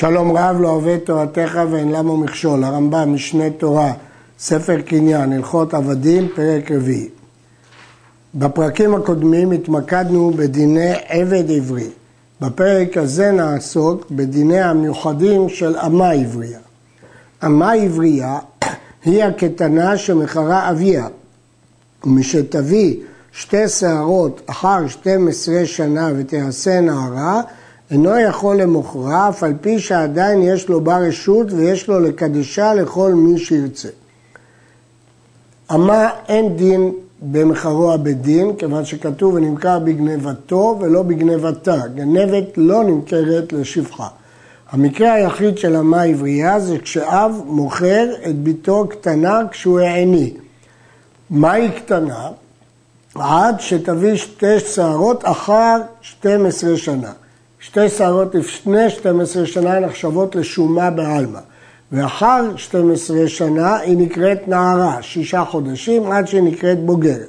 שלום רב לא אוהב תורתך ואין למה מכשול, הרמב"ם, משנה תורה, ספר קניין, הלכות עבדים, פרק רביעי. בפרקים הקודמים התמקדנו בדיני עבד עברי. בפרק הזה נעסוק בדיני המיוחדים של אמה עברייה. אמה עברייה היא הקטנה שמכרה אביה, ומשתביא שתי שערות אחר 12 שנה ותעשה נערה, אינו יכול למוכרה, אף על פי שעדיין יש לו בה רשות ויש לו לקדשה לכל מי שירצה. אמה אין דין במחרו הבדין, כיוון שכתוב ונמכר בגנבתו ולא בגנבתה. גנבת לא נמכרת לשפחה. המקרה היחיד של אמה עברייה זה כשאב מוכר את ביתו קטנה כשהוא העני. מהי קטנה? עד שתביא שתי שערות אחר 12 שנה. שתי שערות לפני 12 שנה נחשבות לשומה בעלמא. ואחר 12 שנה היא נקראת נערה, שישה חודשים עד שהיא נקראת בוגרת.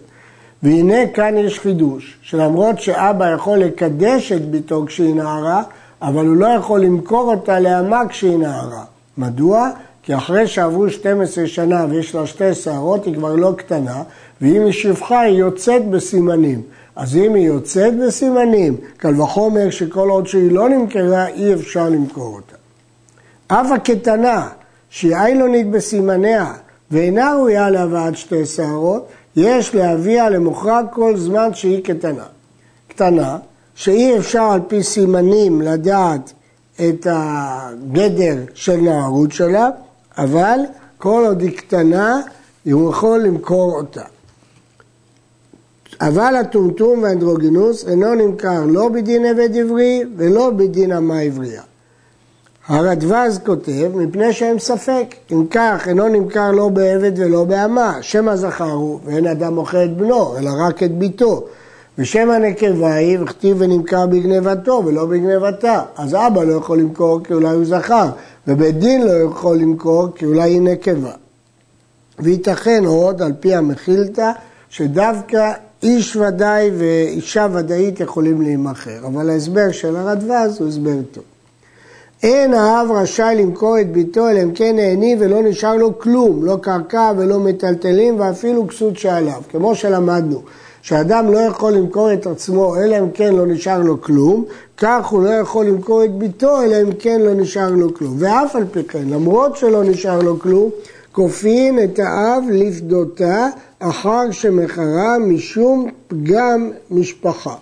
והנה כאן יש חידוש, שלמרות שאבא יכול לקדש את ביתו כשהיא נערה, אבל הוא לא יכול למכור אותה לאמה כשהיא נערה. מדוע? כי אחרי שעברו 12 שנה ויש לה שתי שערות, היא כבר לא קטנה, ואם היא שפחה היא יוצאת בסימנים. אז אם היא יוצאת בסימנים, קל וחומר שכל עוד שהיא לא נמכרה, אי אפשר למכור אותה. אף הקטנה, שהיא איילונית בסימניה ואינה ראויה להבאת שתי שערות, יש להביאה למוכרה כל זמן שהיא קטנה. קטנה, שאי אפשר על פי סימנים לדעת את הגדר של נערות שלה, אבל כל עוד היא קטנה, הוא יכול למכור אותה. אבל הטומטום והאנדרוגינוס אינו נמכר לא בדין עבד עברי ולא בדין אמה עברייה. הרדווז כותב, מפני שהם ספק, אם כך אינו נמכר לא בעבד ולא באמה, שם הזכר הוא, ואין אדם מוכר את בנו, אלא רק את ביתו. ושם הנקבה היא, וכתיב ונמכר בגנבתו ולא בגנבתה. אז אבא לא יכול למכור כי אולי הוא זכר, ובית דין לא יכול למכור כי אולי היא נקבה. וייתכן עוד, על פי המחילתא, שדווקא איש ודאי ואישה ודאית יכולים להימכר, אבל ההסבר של הרדווז הוא הסבר טוב. אין האב רשאי למכור את ביתו אלא אם כן העני ולא נשאר לו כלום, לא קרקע ולא מטלטלים ואפילו כסות שעליו, כמו שלמדנו. שאדם לא יכול למכור את עצמו אלא אם כן לא נשאר לו כלום, כך הוא לא יכול למכור את ביתו אלא אם כן לא נשאר לו כלום. ואף על פי כן, למרות שלא נשאר לו כלום, כופין את האב לפדותה אחר שמכרה משום פגם משפחה.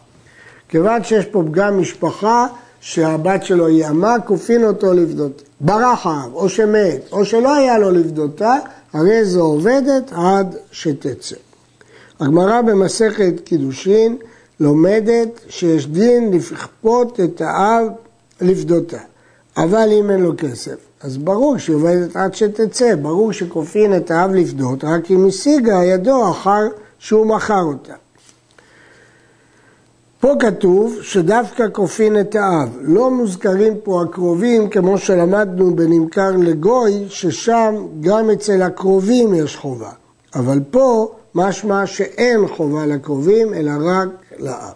כיוון שיש פה פגם משפחה, שהבת שלו היא אמה, כופין אותו לפדות. ברח האב, או שמת, או שלא היה לו לפדותה, הרי זו עובדת עד שתצא. הגמרא במסכת קידושין לומדת שיש דין לכפות את האב לפדותה. אבל אם אין לו כסף, אז ברור שהיא עובדת עד שתצא, ברור שכופין את האב לפדות, רק אם השיגה ידו אחר שהוא מכר אותה. פה כתוב שדווקא כופין את האב. לא מוזכרים פה הקרובים כמו שלמדנו בנמכר לגוי, ששם גם אצל הקרובים יש חובה. אבל פה משמע שאין חובה לקרובים, אלא רק לאב.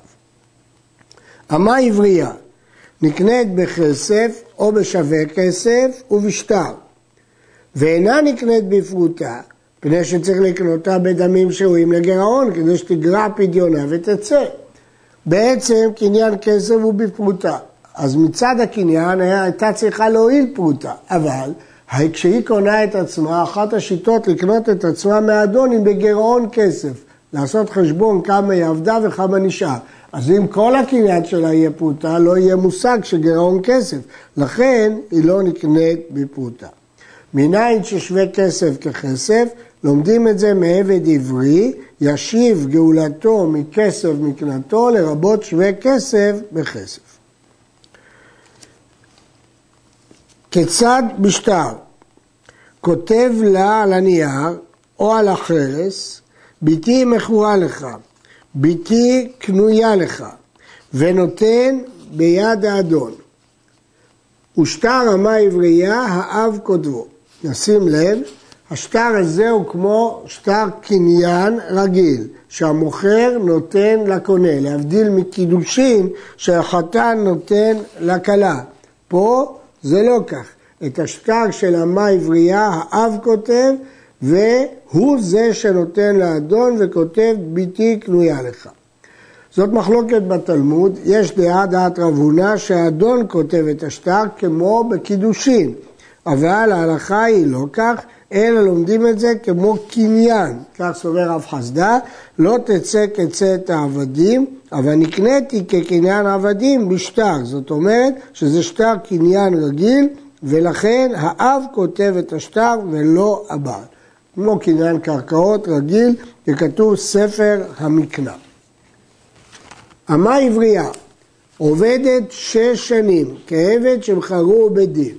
אמה עברייה נקנית בכסף או בשווה כסף ובשטר, ואינה נקנית בפרוטה, פני שצריך לקנותה בדמים שראויים לגירעון, כדי שתגרע פדיונה ותצא. בעצם קניין כסף הוא בפרוטה. אז מצד הקניין הייתה צריכה להועיל פרוטה, אבל כשהיא קונה את עצמה, אחת השיטות לקנות את עצמה מהאדון היא בגירעון כסף. לעשות חשבון כמה היא עבדה וכמה נשאר. אז אם כל הקניין שלה יהיה פרוטה, לא יהיה מושג של גירעון כסף. לכן היא לא נקנית בפרוטה. מניין ששווה כסף ככסף, לומדים את זה מעבד עברי, ישיב גאולתו מכסף מקנתו, לרבות שווה כסף בכסף. כיצד בשטר? כותב לה על הנייר או על החרס, ביתי מכורה לך, ביתי קנויה לך, ונותן ביד האדון. ושטר רמה עברייה, האב כותבו. נשים לב, השטר הזה הוא כמו שטר קניין רגיל, שהמוכר נותן לקונה, להבדיל מקידושין שהחתן נותן לכלה. פה זה לא כך. את השטר של אמה עברייה האב כותב, והוא זה שנותן לאדון וכותב ביתי קנויה לך. זאת מחלוקת בתלמוד, יש דעה, דעת רב הונא, שהאדון כותב את השטר כמו בקידושין, אבל ההלכה היא לא כך, אלא לומדים את זה כמו קניין, כך סובר רב חסדה, לא תצא כצאת העבדים, אבל נקניתי כקניין עבדים בשטר, זאת אומרת שזה שטר קניין רגיל, ולכן האב כותב את השטר ולא הבעל. כמו קניין קרקעות רגיל, וכתוב ספר המקנה. אמה עברייה עובדת שש שנים כעבד שמכרו בדין.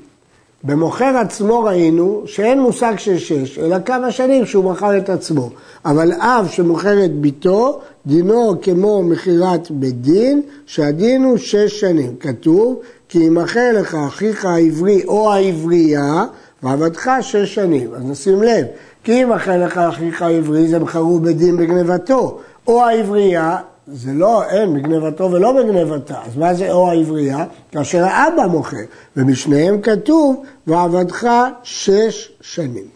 במוכר עצמו ראינו שאין מושג של שש, אלא כמה שנים שהוא מכר את עצמו. אבל אב שמוכר את ביתו, דינו כמו מכירת בדין, שהדין הוא שש שנים. כתוב, כי ימכר לך אחיך העברי או העברייה, ועבדך שש שנים. אז נשים לב, כי ימכר לך אחיך העברי, זה מכרו בדין בגנבתו, או העברייה, זה לא, אין בגנבתו ולא בגנבתה. אז מה זה או העברייה? כאשר האבא מוכר, ומשניהם כתוב, ועבדך שש שנים.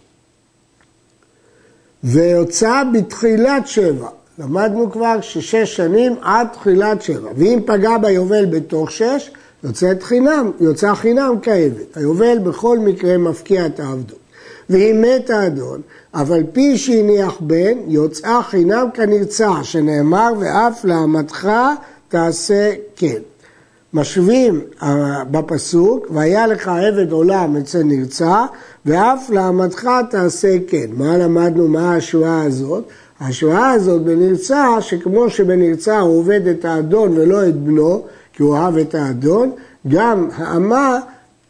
ויוצא בתחילת שבע. למדנו כבר ששש שנים עד תחילת שבע. ואם פגע ביובל בתוך שש, יוצאת חינם, יוצא חינם כעבד. היובל בכל מקרה מפקיע את העבדות. ואם מת האדון, אבל פי שהניח בן, יוצאה חינם כנרצע, שנאמר, ואף לאמתך תעשה כן. משווים אה, בפסוק, והיה לך עבד עולם אצל נרצע, ואף לאמתך תעשה כן. מה למדנו, מה ההשוואה הזאת? ההשוואה הזאת בנרצע, שכמו שבנרצע הוא עובד את האדון ולא את בנו, כי הוא אהב את האדון, גם האמה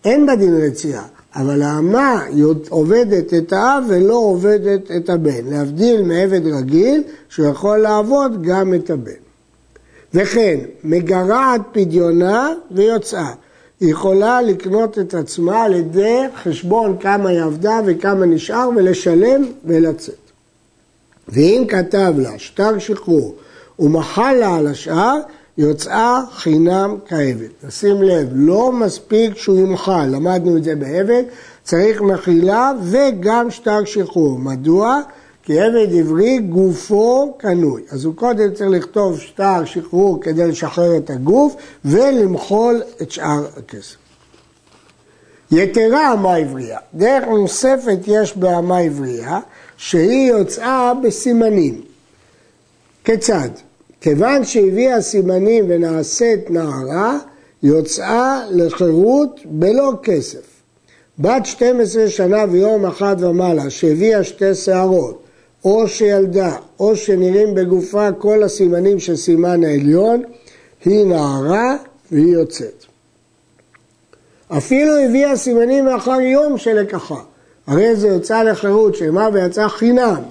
אין בה דין רציעה. אבל האמה עובדת את האב ולא עובדת את הבן, להבדיל מעבד רגיל שהוא יכול לעבוד גם את הבן. וכן, מגרעת פדיונה ויוצאה. היא יכולה לקנות את עצמה על ידי חשבון כמה היא עבדה וכמה נשאר ולשלם ולצאת. ואם כתב לה שטר שחרור ומחל לה על השאר, יוצאה חינם כעבד. נשים לב, לא מספיק שהוא ימחל, למדנו את זה בעבד, צריך מחילה וגם שטר שחרור. מדוע? כי עבד עברי גופו קנוי. אז הוא קודם צריך לכתוב שטר שחרור כדי לשחרר את הגוף ולמחול את שאר הכסף. יתרה אמה עברייה. דרך נוספת יש באמה עברייה שהיא יוצאה בסימנים. כיצד? כיוון שהביאה סימנים ונעשית נערה, יוצאה לחירות בלא כסף. בת 12 שנה ויום אחד ומעלה, שהביאה שתי שערות, או שילדה, או שנראים בגופה כל הסימנים של סימן העליון, היא נערה והיא יוצאת. אפילו הביאה סימנים מאחר יום שלקחה. הרי זה יוצא לחירות, שמה ויצא חינם.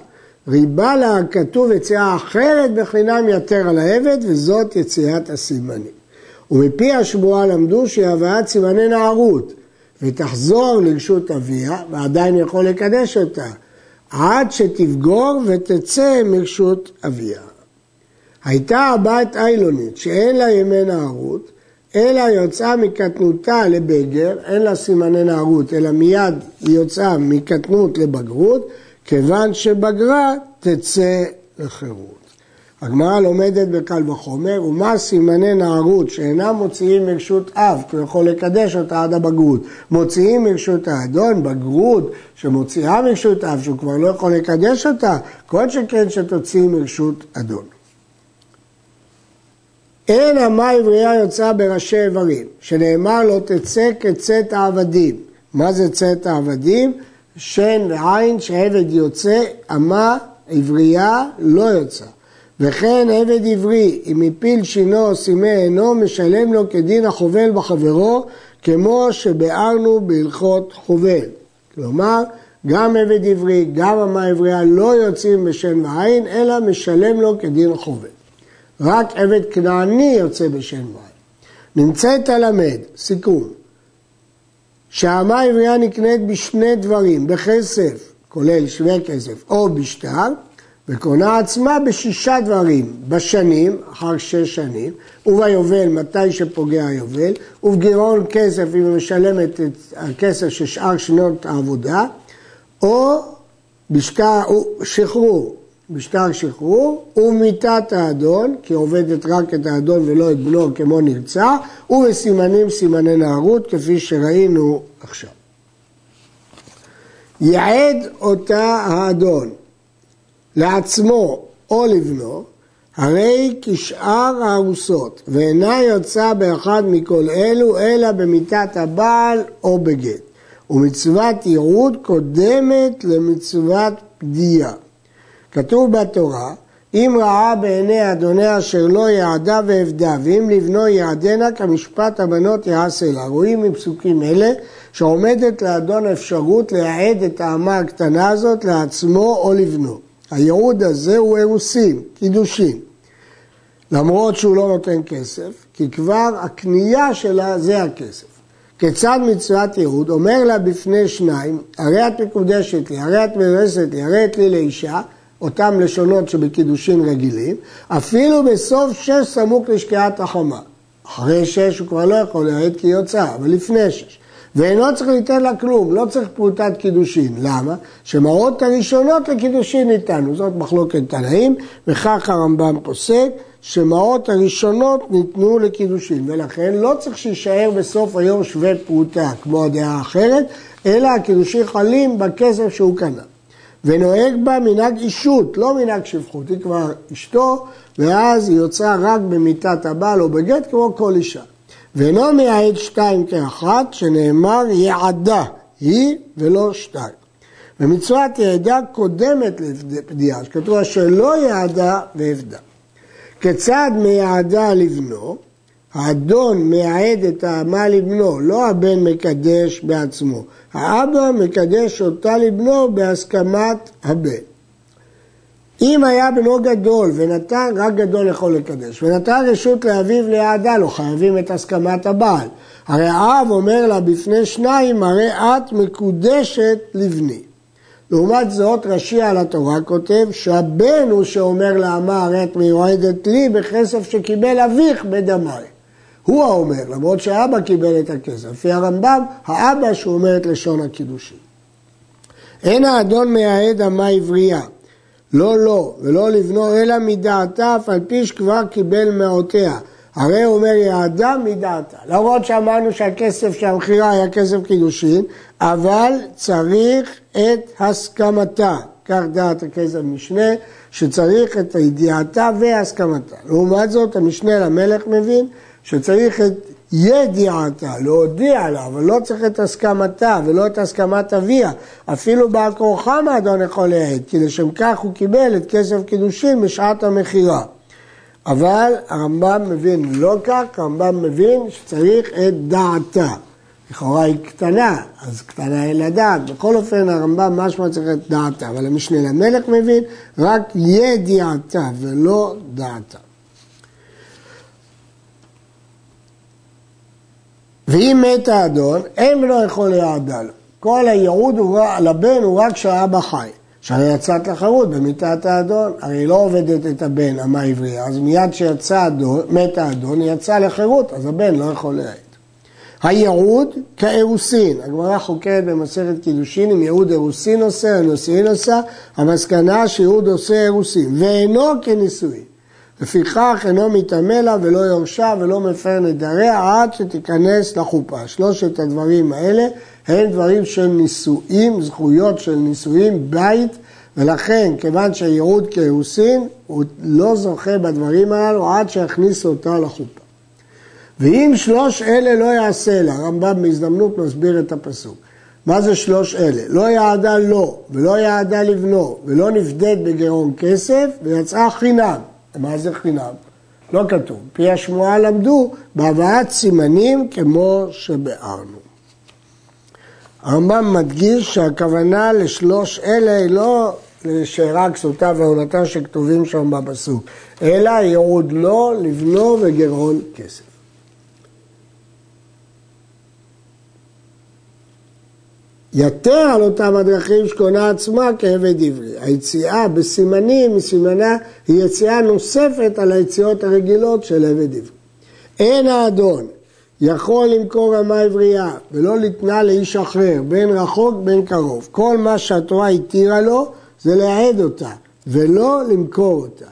ריבה לה כתוב יציאה אחרת בחינם יתר על העבד, וזאת יציאת הסימנים. ומפי השבועה למדו שהיא הבאת סימני נערות, ותחזור לרשות אביה, ועדיין יכול לקדש אותה, עד שתפגור ותצא מרשות אביה. הייתה הבת איילונית שאין לה ימי נערות, אלא יוצאה מקטנותה לבגר, אין לה סימני נערות, אלא מיד היא יוצאה מקטנות לבגרות, כיוון שבגרה תצא לחירות. הגמרא לומדת בקל וחומר, ומה סימני נערות שאינם מוציאים מרשות אב, כי הוא יכול לקדש אותה עד הבגרות. מוציאים מרשות האדון, בגרות שמוציאה מרשות אב, שהוא כבר לא יכול לקדש אותה, כל שכן שתוציא מרשות אדון. אין המה עברייה יוצאה בראשי איברים, שנאמר לא תצא כצאת העבדים. מה זה צאת העבדים? שן ועין שעבד יוצא, אמה עברייה לא יוצא. וכן עבד עברי, אם הפיל שינו או סימי עינו, משלם לו כדין החובל בחברו, כמו שביארנו בהלכות חובל. כלומר, גם עבד עברי, גם אמה עברייה לא יוצאים בשן ועין, אלא משלם לו כדין החובל. רק עבד כנעני יוצא בשן ועין. נמצאת הלמד, סיכום, שהאמה העברייה נקנית בשני דברים, בכסף, כולל שווה כסף, או בשטר, וקונה עצמה בשישה דברים, בשנים, אחר שש שנים, וביובל, מתי שפוגע היובל, ובגירעון כסף, אם היא משלמת את הכסף של שאר שנות העבודה, או בשטר שחרור, בשטר שחרור, ומיתת האדון, כי עובדת רק את האדון ולא את בנו כמו נרצע, ובסימנים סימני נערות, כפי שראינו עכשיו. יעד אותה האדון לעצמו או לבנו, הרי כשאר הארוסות, ואינה יוצאה באחד מכל אלו, אלא במיתת הבעל או בגט. ומצוות ייעוד קודמת למצוות פדיעה. כתוב בתורה, אם ראה בעיני אדוני אשר לא יעדה ואבדה, ואם לבנו יעדנה כמשפט הבנות יעשה לה. רואים מפסוקים אלה שעומדת לאדון אפשרות לייעד את האמה הקטנה הזאת לעצמו או לבנו. הייעוד הזה הוא אירוסין, קידושין. למרות שהוא לא נותן כסף, כי כבר הקנייה שלה זה הכסף. כיצד מצוות ייעוד? אומר לה בפני שניים, הרי את מקודשת לי, הרי את מרסת לי, הרי את לי לאישה, אותם לשונות שבקידושין רגילים, אפילו בסוף שש סמוך לשקיעת החמה. אחרי שש הוא כבר לא יכול לרדת כי יוצא, אבל לפני שש. ואינו צריך ליתן לה כלום, לא צריך פרוטת קידושין. למה? שמעות הראשונות לקידושין ניתנו, זאת מחלוקת תנאים, וכך הרמב"ם פוסק, שמעות הראשונות ניתנו לקידושין, ולכן לא צריך שיישאר בסוף היום שווה פרוטה, כמו הדעה האחרת, אלא הקידושין חלים בכסף שהוא קנה. ונוהג בה מנהג אישות, לא מנהג שפחות, היא כבר אשתו, ואז היא יוצאה רק במיטת הבעל או בגט כמו כל אישה. ואינו מייעד שתיים כאחת, שנאמר יעדה, היא ולא שתיים. ומצוות יעדה קודמת לפדיעה, שכתוב אשר לא יעדה ואבדה. כיצד מייעדה לבנו? האדון מייעד את האמה לבנו, לא הבן מקדש בעצמו. האבא מקדש אותה לבנו בהסכמת הבן. אם היה בנו גדול ונתן, רק גדול יכול לקדש, ונתן רשות לאביו ליעדה לו, חייבים את הסכמת הבעל. הרי האב אומר לה בפני שניים, הרי את מקודשת לבני. לעומת זאת, רש"י על התורה כותב שהבן הוא שאומר לאמה, הרי את מיועדת לי בכסף שקיבל אביך בדמי. הוא האומר, למרות שאבא קיבל את הכסף. לפי הרמב"ם, האבא שהוא אומר את לשון הקידושין. אין האדון מייעד אמה עברייה. לא לא, ולא לבנו אלא מדעתה, אף על פי שכבר קיבל מעותיה. הרי הוא אומר יעדה מדעתה. למרות שאמרנו שהכסף של המכירה היה כסף קידושין, אבל צריך את הסכמתה. כך דעת הכסף משנה, שצריך את הידיעתה והסכמתה. לעומת זאת, המשנה למלך מבין שצריך את ידיעתה, להודיע לה, אבל לא צריך את הסכמתה ולא את הסכמת אביה. אפילו בעל כורחה מהאדון יכול להעד, כי לשם כך הוא קיבל את כסף קידושין בשעת המכירה. אבל הרמב"ם מבין לא כך, הרמב"ם מבין שצריך את דעתה. לכאורה היא קטנה, אז קטנה אין לדעת. בכל אופן הרמב"ם משמע צריך את דעתה, אבל המשנה למלך מבין רק ידיעתה ולא דעתה. ואם מת האדון, אין בנו יכול להיעדה לו. כל הייעוד לבן הוא רק כשהאבא חי. שהרי יצאה תחרות במיתת האדון, הרי היא לא עובדת את הבן, אמה עברייה, אז מיד שיצא מת האדון, היא יצאה לחירות, אז הבן לא יכול להעיד. הייעוד כאירוסין, הגמרא חוקרת במסכת קידושין אם ייעוד אירוסין עושה או נישואין עושה, המסקנה שייעוד עושה אירוסין, ואינו כנישואין. לפיכך אינו מתעמא לה ולא יורשה ולא מפר נדריה עד שתיכנס לחופה. שלושת הדברים האלה הם דברים של נישואים, זכויות של נישואים, בית, ולכן כיוון שהייעוד כאירוסין, הוא לא זוכה בדברים הללו עד שיכניס אותה לחופה. ואם שלוש אלה לא יעשה לה, הרמב"ם בהזדמנות מסביר את הפסוק. מה זה שלוש אלה? לא יעדה לו, ולא יעדה לבנו, ולא נפדית בגירעון כסף, ויצאה חינם. מה זה חינם? לא כתוב. פי השמועה למדו בהבאת סימנים כמו שביארנו. הרמב"ם מדגיש שהכוונה לשלוש אלה היא לא לשארה כסותה ועונתה שכתובים שם בפסוק, אלא ייעוד לו, לבנו וגירעון כסף. יתר על אותם הדרכים שקונה עצמה כעבד עברי. היציאה בסימנים מסימנה היא יציאה נוספת על היציאות הרגילות של עבד עברי. אין האדון יכול למכור רמה עברייה ולא לתנה לאיש אחר, בין רחוק בין קרוב. כל מה שהתורה התירה לו זה להעד אותה ולא למכור אותה.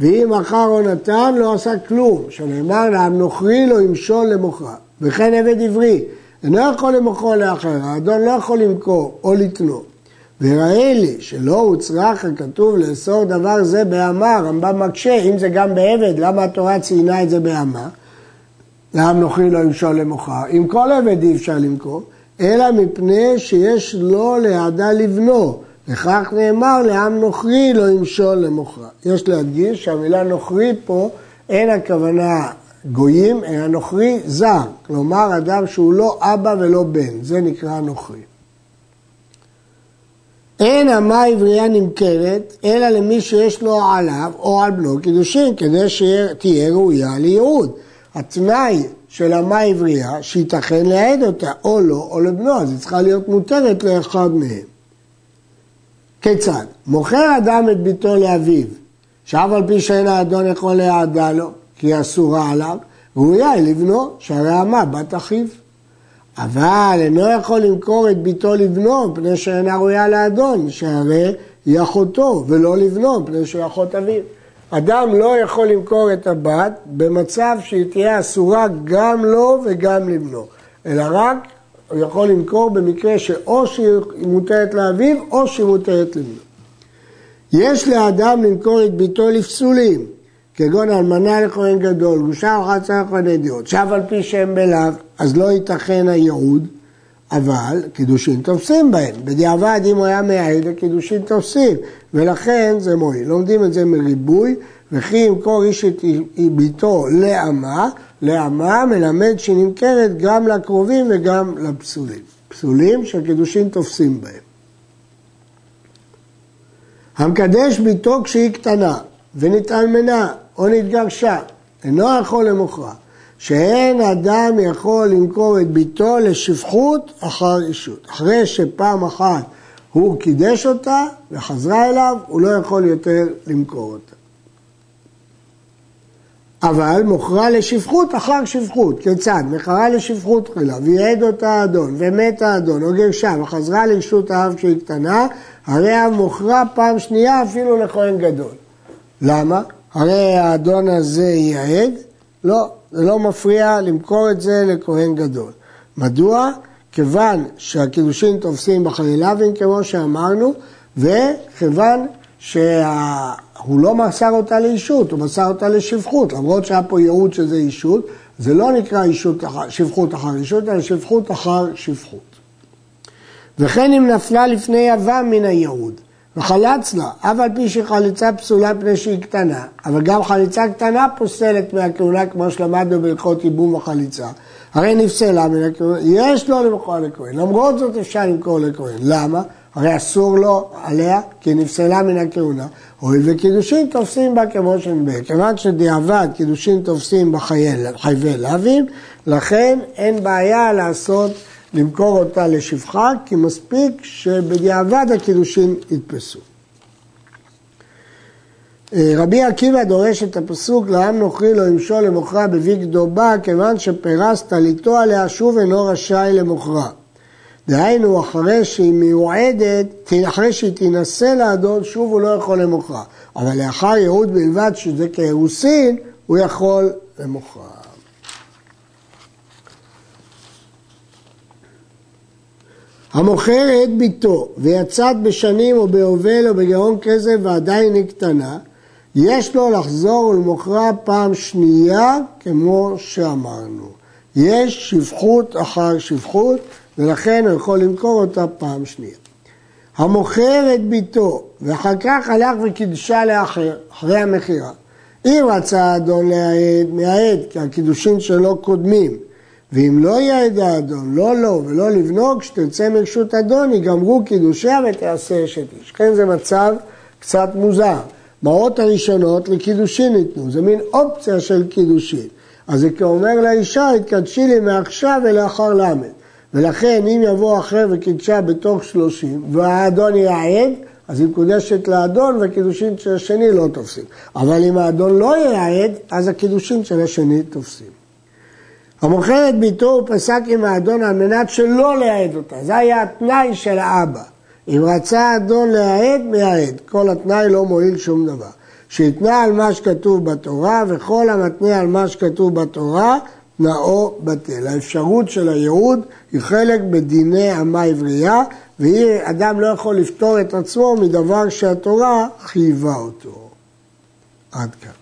ואם מכר או נתן לא עשה כלום, שנאמר לעם נוכרי לא ימשול למוכרה. וכן עבד עברי אינו יכול למוכרו לאחר, האדון לא יכול למכור או לתנות. וראה לי שלא הוצרך הכתוב לאסור דבר זה באמה, הרמב"ם מקשה, אם זה גם בעבד, למה התורה ציינה את זה באמה? לעם נוכרי לא ימשול למוכר, עם כל עבד אי אפשר למכור, אלא מפני שיש לו ליעדה לבנו, וכך נאמר לעם נוכרי לא ימשול למוכרה. יש להדגיש שהמילה נוכרי פה אין הכוונה גויים, אלא נוכרי זר, כלומר אדם שהוא לא אבא ולא בן, זה נקרא נוכרי. אין אמה עברייה נמכרת, אלא למי שיש לו עליו או על בנו קידושין, כדי שתהיה ראויה לייעוד. התנאי של אמה עברייה, שייתכן להעד אותה, או לא, או לבנו, אז היא צריכה להיות מותרת לאחד מהם. כיצד? מוכר אדם את ביתו לאביו, שאף על פי שאין האדון יכול להעדה לו, כי היא אסורה עליו, ראויה היא לבנו, שהרי אמה בת אחיו. אבל אינו יכול למכור את ביתו לבנו, מפני שאינה ראויה לאדון, שהרי היא אחותו, ולא לבנו, מפני שהיא אחות אביו. אדם לא יכול למכור את הבת במצב שהיא תהיה אסורה גם לו וגם לבנו, אלא רק הוא יכול למכור במקרה שאו שהיא מותרת לאביו או שהיא מותרת לבנו. יש לאדם למכור את ביתו לפסולים, כגון אלמנה לכהן גדול, גושה או חצה לכהן אדיוט, שב על פי שם בלאו, אז לא ייתכן הייעוד, אבל קידושין תופסים בהם. בדיעבד אם הוא היה מייעד, הקידושין תופסים, ולכן זה מועיל. לומדים את זה מריבוי, וכי ימכור איש את ביתו לאמה, לאמה מלמד שהיא נמכרת גם לקרובים וגם לפסולים. פסולים שהקידושין תופסים בהם. המקדש ביתו כשהיא קטנה ונתאלמנה או נתגרשה, אינו יכול למוכרה. שאין אדם יכול למכור את ביתו לשפחות אחר אישות. אחרי שפעם אחת הוא קידש אותה וחזרה אליו, הוא לא יכול יותר למכור אותה. אבל מוכרה לשפחות אחר שפחות. כיצד? מכרה לשפחות תחילה, וייעד אותה האדון, ומת האדון, או גרשה, וחזרה לרשות האב כשהיא קטנה, הרי המוכרה פעם שנייה אפילו לכהן גדול. למה? הרי האדון הזה ייעד? לא, זה לא מפריע למכור את זה לכהן גדול. מדוע? כיוון שהקידושין תופסים בחלילבים כמו שאמרנו, וכיוון שהוא לא מסר אותה לאישות, הוא מסר אותה לשפחות, למרות שהיה פה ייעוד שזה אישות, זה לא נקרא אישות, שפחות אחר אישות, אלא שפחות אחר שפחות. וכן אם נפלה לפני יבם מן הייעוד, וחלץ לה, אף על פי שחליצה פסולה פני שהיא קטנה, אבל גם חליצה קטנה פוסלת מהכהונה כמו שלמדנו בהלכות ייבום וחליצה, הרי נפסלה מן הכהונה, יש לו למכור לכהן, למרות זאת אפשר למכור לכהן, למה? הרי אסור לו עליה, כי נפסלה מן הכהונה, הואיל וקידושין תופסים בה כמו שנדבר. כיוון שדיעבד קידושין תופסים בחייבי לאווים, לכן אין בעיה לעשות למכור אותה לשפחה, כי מספיק שבדיעבד הקידושין יתפסו. אה, רבי עקיבא דורש את הפסוק לעם נוכרי לא ימשול למוכרה בביג דובה כיוון שפרס טליתו עליה שוב אינו רשאי למוכרה. דהיינו אחרי שהיא מיועדת, אחרי שהיא תינשא לאדון שוב הוא לא יכול למוכרה. אבל לאחר ייעוד בלבד שזה כאירוסין הוא יכול למוכרה. המוכר את ביתו ויצאת בשנים או ביובל או בגאון כסף ועדיין היא קטנה, יש לו לחזור ולמוכרה פעם שנייה כמו שאמרנו. יש שפחות אחר שפחות ולכן הוא יכול למכור אותה פעם שנייה. המוכר את ביתו ואחר כך הלך וקידשה לאחר, אחרי המכירה. אם רצה האדון להעד, מהעד, כי הקידושין שלו קודמים. ואם לא יעד האדון, לא לו ולא לבנו, כשתצא מרשות אדון, ייגמרו קידושיה ותעשה אשת איש. כן, זה מצב קצת מוזר. מעות הראשונות לקידושין ניתנו, זה מין אופציה של קידושין. אז זה כאומר לאישה, התקדשי לי מעכשיו ולאחר למד. ולכן אם יבוא אחר וקידשה בתוך שלושים והאדון יעד, אז היא מקודשת לאדון והקידושין של השני לא תופסים. אבל אם האדון לא יעד, אז הקידושין של השני תופסים. המוכר את ביתו הוא פסק עם האדון על מנת שלא להעד אותה. זה היה התנאי של האבא. אם רצה האדון להעד, מייעד. כל התנאי לא מועיל שום דבר. שהתנה על מה שכתוב בתורה, וכל המתנה על מה שכתוב בתורה, תנאו בטל. האפשרות של הייעוד היא חלק בדיני אמה עברייה, ואדם לא יכול לפתור את עצמו מדבר שהתורה חייבה אותו. עד כאן.